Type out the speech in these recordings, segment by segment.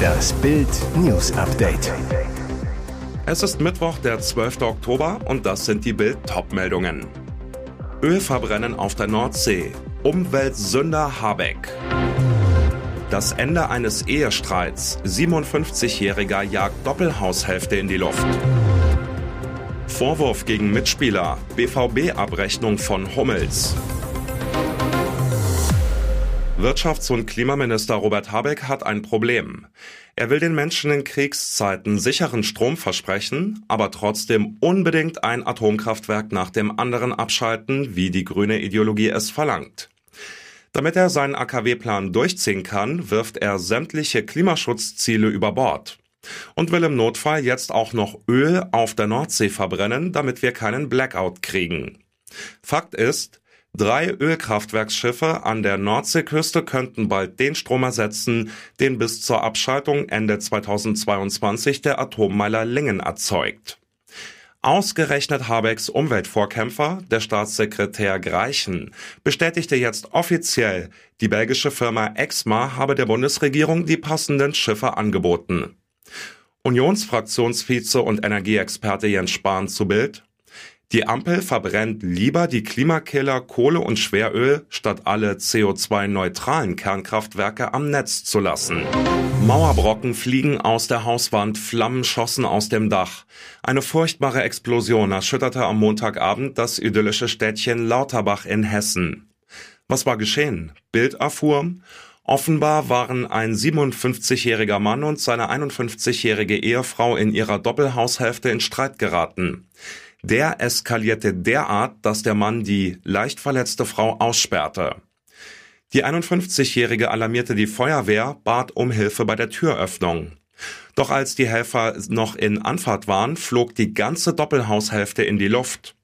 Das Bild News Update. Es ist Mittwoch, der 12. Oktober und das sind die Bild Topmeldungen. Ölverbrennen auf der Nordsee. Umweltsünder Habeck. Das Ende eines Ehestreits. 57-Jähriger jagt Doppelhaushälfte in die Luft. Vorwurf gegen Mitspieler. BVB-Abrechnung von Hummels. Wirtschafts- und Klimaminister Robert Habeck hat ein Problem. Er will den Menschen in Kriegszeiten sicheren Strom versprechen, aber trotzdem unbedingt ein Atomkraftwerk nach dem anderen abschalten, wie die grüne Ideologie es verlangt. Damit er seinen AKW-Plan durchziehen kann, wirft er sämtliche Klimaschutzziele über Bord und will im Notfall jetzt auch noch Öl auf der Nordsee verbrennen, damit wir keinen Blackout kriegen. Fakt ist, Drei Ölkraftwerksschiffe an der Nordseeküste könnten bald den Strom ersetzen, den bis zur Abschaltung Ende 2022 der Atommeiler Lingen erzeugt. Ausgerechnet Habecks Umweltvorkämpfer, der Staatssekretär Greichen, bestätigte jetzt offiziell, die belgische Firma Exma habe der Bundesregierung die passenden Schiffe angeboten. Unionsfraktionsvize und Energieexperte Jens Spahn zu Bild. Die Ampel verbrennt lieber die Klimakiller Kohle und Schweröl, statt alle CO2-neutralen Kernkraftwerke am Netz zu lassen. Mauerbrocken fliegen aus der Hauswand, Flammen schossen aus dem Dach. Eine furchtbare Explosion erschütterte am Montagabend das idyllische Städtchen Lauterbach in Hessen. Was war geschehen? Bild erfuhr, Offenbar waren ein 57-jähriger Mann und seine 51-jährige Ehefrau in ihrer Doppelhaushälfte in Streit geraten. Der eskalierte derart, dass der Mann die leicht verletzte Frau aussperrte. Die 51-Jährige alarmierte die Feuerwehr, bat um Hilfe bei der Türöffnung. Doch als die Helfer noch in Anfahrt waren, flog die ganze Doppelhaushälfte in die Luft.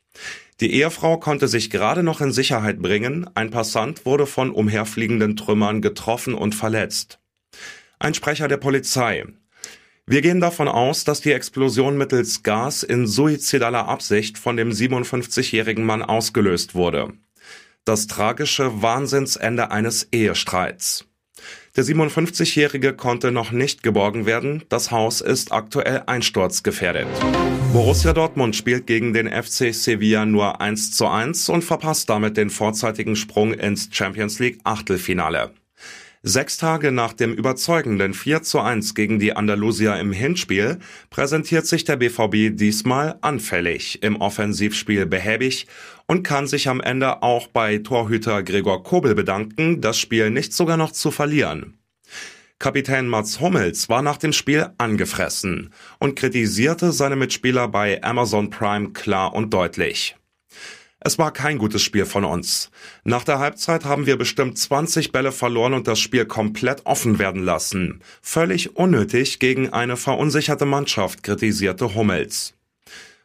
Die Ehefrau konnte sich gerade noch in Sicherheit bringen, ein Passant wurde von umherfliegenden Trümmern getroffen und verletzt. Ein Sprecher der Polizei. Wir gehen davon aus, dass die Explosion mittels Gas in suizidaler Absicht von dem 57-jährigen Mann ausgelöst wurde. Das tragische Wahnsinnsende eines Ehestreits. Der 57-Jährige konnte noch nicht geborgen werden. Das Haus ist aktuell einsturzgefährdet. Borussia Dortmund spielt gegen den FC Sevilla nur 1 zu 1 und verpasst damit den vorzeitigen Sprung ins Champions League Achtelfinale. Sechs Tage nach dem überzeugenden 4 zu 1 gegen die Andalusier im Hinspiel präsentiert sich der BVB diesmal anfällig, im Offensivspiel behäbig und kann sich am Ende auch bei Torhüter Gregor Kobel bedanken, das Spiel nicht sogar noch zu verlieren. Kapitän Mats Hummels war nach dem Spiel angefressen und kritisierte seine Mitspieler bei Amazon Prime klar und deutlich. Es war kein gutes Spiel von uns. Nach der Halbzeit haben wir bestimmt 20 Bälle verloren und das Spiel komplett offen werden lassen. Völlig unnötig gegen eine verunsicherte Mannschaft, kritisierte Hummels.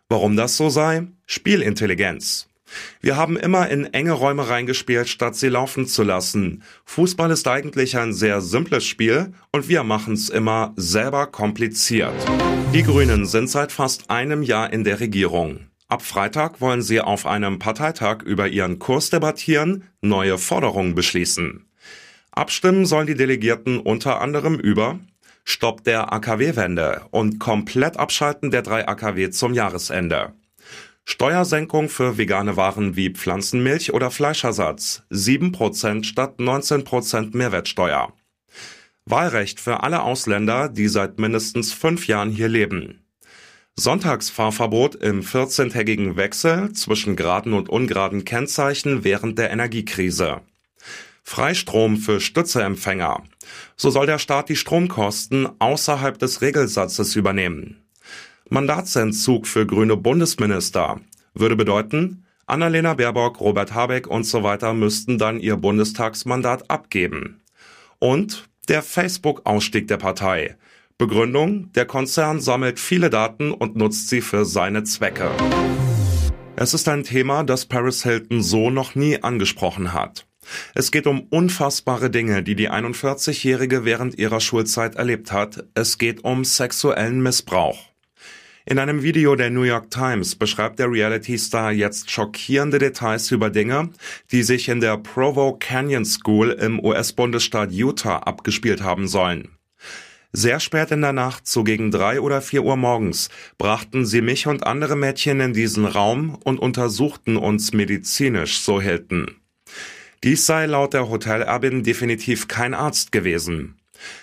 Warum das so sei? Spielintelligenz. Wir haben immer in enge Räume reingespielt, statt sie laufen zu lassen. Fußball ist eigentlich ein sehr simples Spiel und wir machen es immer selber kompliziert. Die Grünen sind seit fast einem Jahr in der Regierung. Ab Freitag wollen sie auf einem Parteitag über ihren Kurs debattieren, neue Forderungen beschließen. Abstimmen sollen die Delegierten unter anderem über Stopp der AKW-Wende und komplett Abschalten der drei AKW zum Jahresende. Steuersenkung für vegane Waren wie Pflanzenmilch oder Fleischersatz. 7% statt 19% Mehrwertsteuer. Wahlrecht für alle Ausländer, die seit mindestens fünf Jahren hier leben. Sonntagsfahrverbot im 14-tägigen Wechsel zwischen geraden und ungeraden Kennzeichen während der Energiekrise. Freistrom für Stützeempfänger. So soll der Staat die Stromkosten außerhalb des Regelsatzes übernehmen. Mandatsentzug für grüne Bundesminister würde bedeuten, Annalena Baerbock, Robert Habeck und so weiter müssten dann ihr Bundestagsmandat abgeben. Und der Facebook-Ausstieg der Partei. Begründung, der Konzern sammelt viele Daten und nutzt sie für seine Zwecke. Es ist ein Thema, das Paris Hilton so noch nie angesprochen hat. Es geht um unfassbare Dinge, die die 41-Jährige während ihrer Schulzeit erlebt hat. Es geht um sexuellen Missbrauch. In einem Video der New York Times beschreibt der Reality-Star jetzt schockierende Details über Dinge, die sich in der Provo Canyon School im US-Bundesstaat Utah abgespielt haben sollen. Sehr spät in der Nacht, so gegen drei oder vier Uhr morgens, brachten sie mich und andere Mädchen in diesen Raum und untersuchten uns medizinisch, so Hilton. Dies sei laut der Hotelerbin definitiv kein Arzt gewesen.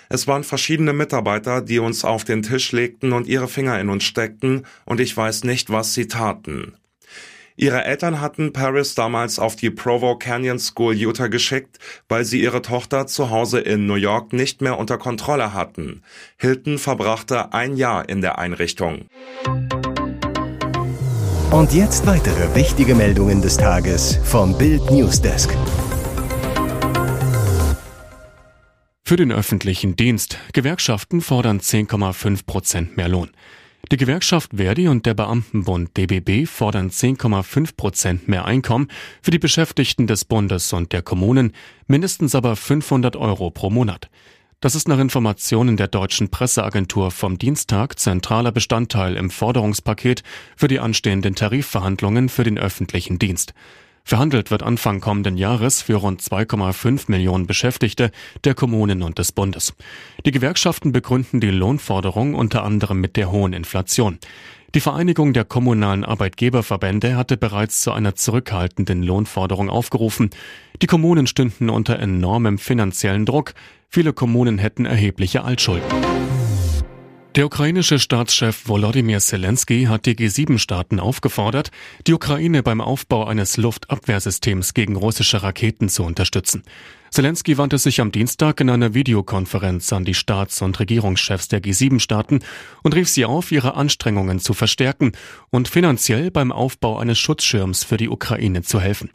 Es waren verschiedene Mitarbeiter, die uns auf den Tisch legten und ihre Finger in uns steckten, und ich weiß nicht, was sie taten. Ihre Eltern hatten Paris damals auf die Provo Canyon School Utah geschickt, weil sie ihre Tochter zu Hause in New York nicht mehr unter Kontrolle hatten. Hilton verbrachte ein Jahr in der Einrichtung. Und jetzt weitere wichtige Meldungen des Tages vom Bild Newsdesk. Für den öffentlichen Dienst. Gewerkschaften fordern 10,5 Prozent mehr Lohn. Die Gewerkschaft Verdi und der Beamtenbund DBB fordern 10,5 Prozent mehr Einkommen für die Beschäftigten des Bundes und der Kommunen, mindestens aber 500 Euro pro Monat. Das ist nach Informationen der deutschen Presseagentur vom Dienstag zentraler Bestandteil im Forderungspaket für die anstehenden Tarifverhandlungen für den öffentlichen Dienst. Verhandelt wird Anfang kommenden Jahres für rund 2,5 Millionen Beschäftigte der Kommunen und des Bundes. Die Gewerkschaften begründen die Lohnforderung unter anderem mit der hohen Inflation. Die Vereinigung der kommunalen Arbeitgeberverbände hatte bereits zu einer zurückhaltenden Lohnforderung aufgerufen. Die Kommunen stünden unter enormem finanziellen Druck. Viele Kommunen hätten erhebliche Altschulden. Der ukrainische Staatschef Volodymyr Zelensky hat die G7-Staaten aufgefordert, die Ukraine beim Aufbau eines Luftabwehrsystems gegen russische Raketen zu unterstützen. Zelensky wandte sich am Dienstag in einer Videokonferenz an die Staats- und Regierungschefs der G7-Staaten und rief sie auf, ihre Anstrengungen zu verstärken und finanziell beim Aufbau eines Schutzschirms für die Ukraine zu helfen.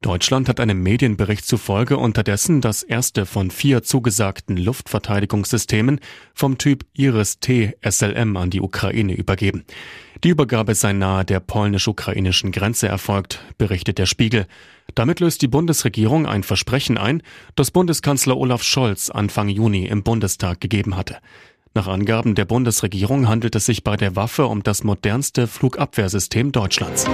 Deutschland hat einem Medienbericht zufolge unterdessen das erste von vier zugesagten Luftverteidigungssystemen vom Typ Iris-T SLM an die Ukraine übergeben. Die Übergabe sei nahe der polnisch-ukrainischen Grenze erfolgt, berichtet der Spiegel. Damit löst die Bundesregierung ein Versprechen ein, das Bundeskanzler Olaf Scholz Anfang Juni im Bundestag gegeben hatte. Nach Angaben der Bundesregierung handelt es sich bei der Waffe um das modernste Flugabwehrsystem Deutschlands.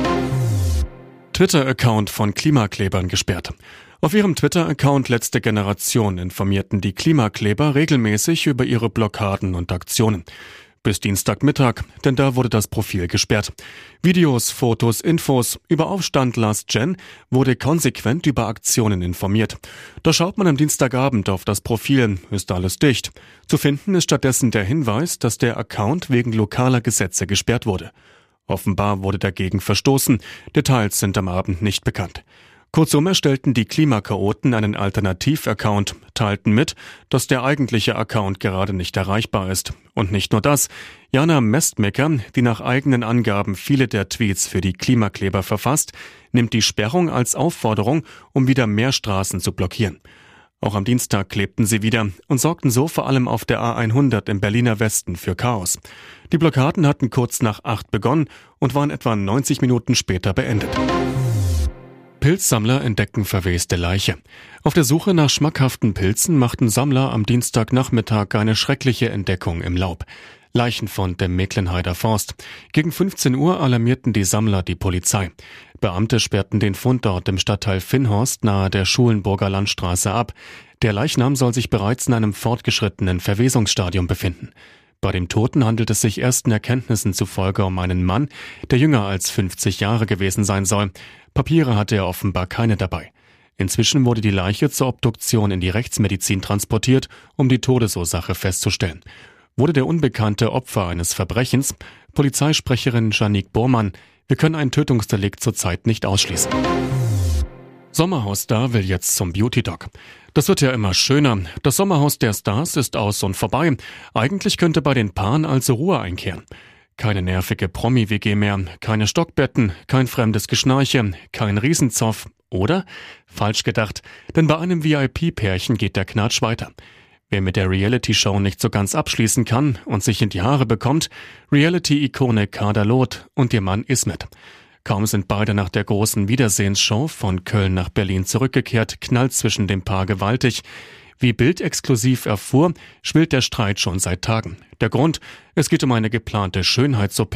Twitter-Account von Klimaklebern gesperrt. Auf ihrem Twitter-Account Letzte Generation informierten die Klimakleber regelmäßig über ihre Blockaden und Aktionen. Bis Dienstagmittag, denn da wurde das Profil gesperrt. Videos, Fotos, Infos über Aufstand Last Gen wurde konsequent über Aktionen informiert. Da schaut man am Dienstagabend auf das Profil, ist alles dicht. Zu finden ist stattdessen der Hinweis, dass der Account wegen lokaler Gesetze gesperrt wurde. Offenbar wurde dagegen verstoßen. Details sind am Abend nicht bekannt. Kurzum erstellten die Klimakaoten einen Alternativ-Account, teilten mit, dass der eigentliche Account gerade nicht erreichbar ist. Und nicht nur das. Jana Mestmecker, die nach eigenen Angaben viele der Tweets für die Klimakleber verfasst, nimmt die Sperrung als Aufforderung, um wieder mehr Straßen zu blockieren. Auch am Dienstag klebten sie wieder und sorgten so vor allem auf der A100 im Berliner Westen für Chaos. Die Blockaden hatten kurz nach acht begonnen und waren etwa 90 Minuten später beendet. Pilzsammler entdecken verweste Leiche. Auf der Suche nach schmackhaften Pilzen machten Sammler am Dienstagnachmittag eine schreckliche Entdeckung im Laub. Leichenfund im Mecklenheider Forst. Gegen 15 Uhr alarmierten die Sammler die Polizei. Beamte sperrten den Fundort im Stadtteil Finnhorst nahe der Schulenburger Landstraße ab. Der Leichnam soll sich bereits in einem fortgeschrittenen Verwesungsstadium befinden. Bei dem Toten handelt es sich ersten Erkenntnissen zufolge um einen Mann, der jünger als 50 Jahre gewesen sein soll. Papiere hatte er offenbar keine dabei. Inzwischen wurde die Leiche zur Obduktion in die Rechtsmedizin transportiert, um die Todesursache festzustellen wurde der Unbekannte Opfer eines Verbrechens. Polizeisprecherin Janik Bormann, wir können ein Tötungsdelikt zurzeit nicht ausschließen. Sommerhausstar will jetzt zum Beauty-Doc. Das wird ja immer schöner. Das Sommerhaus der Stars ist aus und vorbei. Eigentlich könnte bei den Paaren also Ruhe einkehren. Keine nervige Promi-WG mehr, keine Stockbetten, kein fremdes Geschnarche, kein Riesenzoff. Oder? Falsch gedacht, denn bei einem VIP-Pärchen geht der Knatsch weiter. Wer mit der Reality-Show nicht so ganz abschließen kann und sich in die Haare bekommt, Reality-Ikone Kader Loth und ihr Mann Ismet. Kaum sind beide nach der großen Wiedersehensshow von Köln nach Berlin zurückgekehrt, knallt zwischen dem Paar gewaltig. Wie Bild exklusiv erfuhr, schwillt der Streit schon seit Tagen. Der Grund, es geht um eine geplante Schönheits-OP.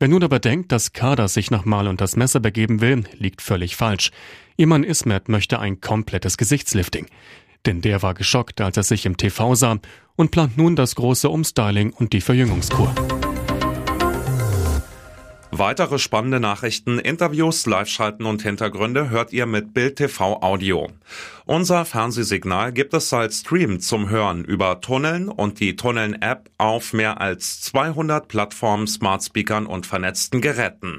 Wer nun aber denkt, dass Kader sich nach Mal und das Messer begeben will, liegt völlig falsch. Iman Ismet möchte ein komplettes Gesichtslifting. Denn der war geschockt, als er sich im TV sah und plant nun das große Umstyling und die Verjüngungskur. Weitere spannende Nachrichten, Interviews, Live-Schalten und Hintergründe hört ihr mit Bild TV Audio. Unser Fernsehsignal gibt es als Stream zum Hören über Tunneln und die Tunneln-App auf mehr als 200 Plattformen, Smart Speakern und vernetzten Geräten.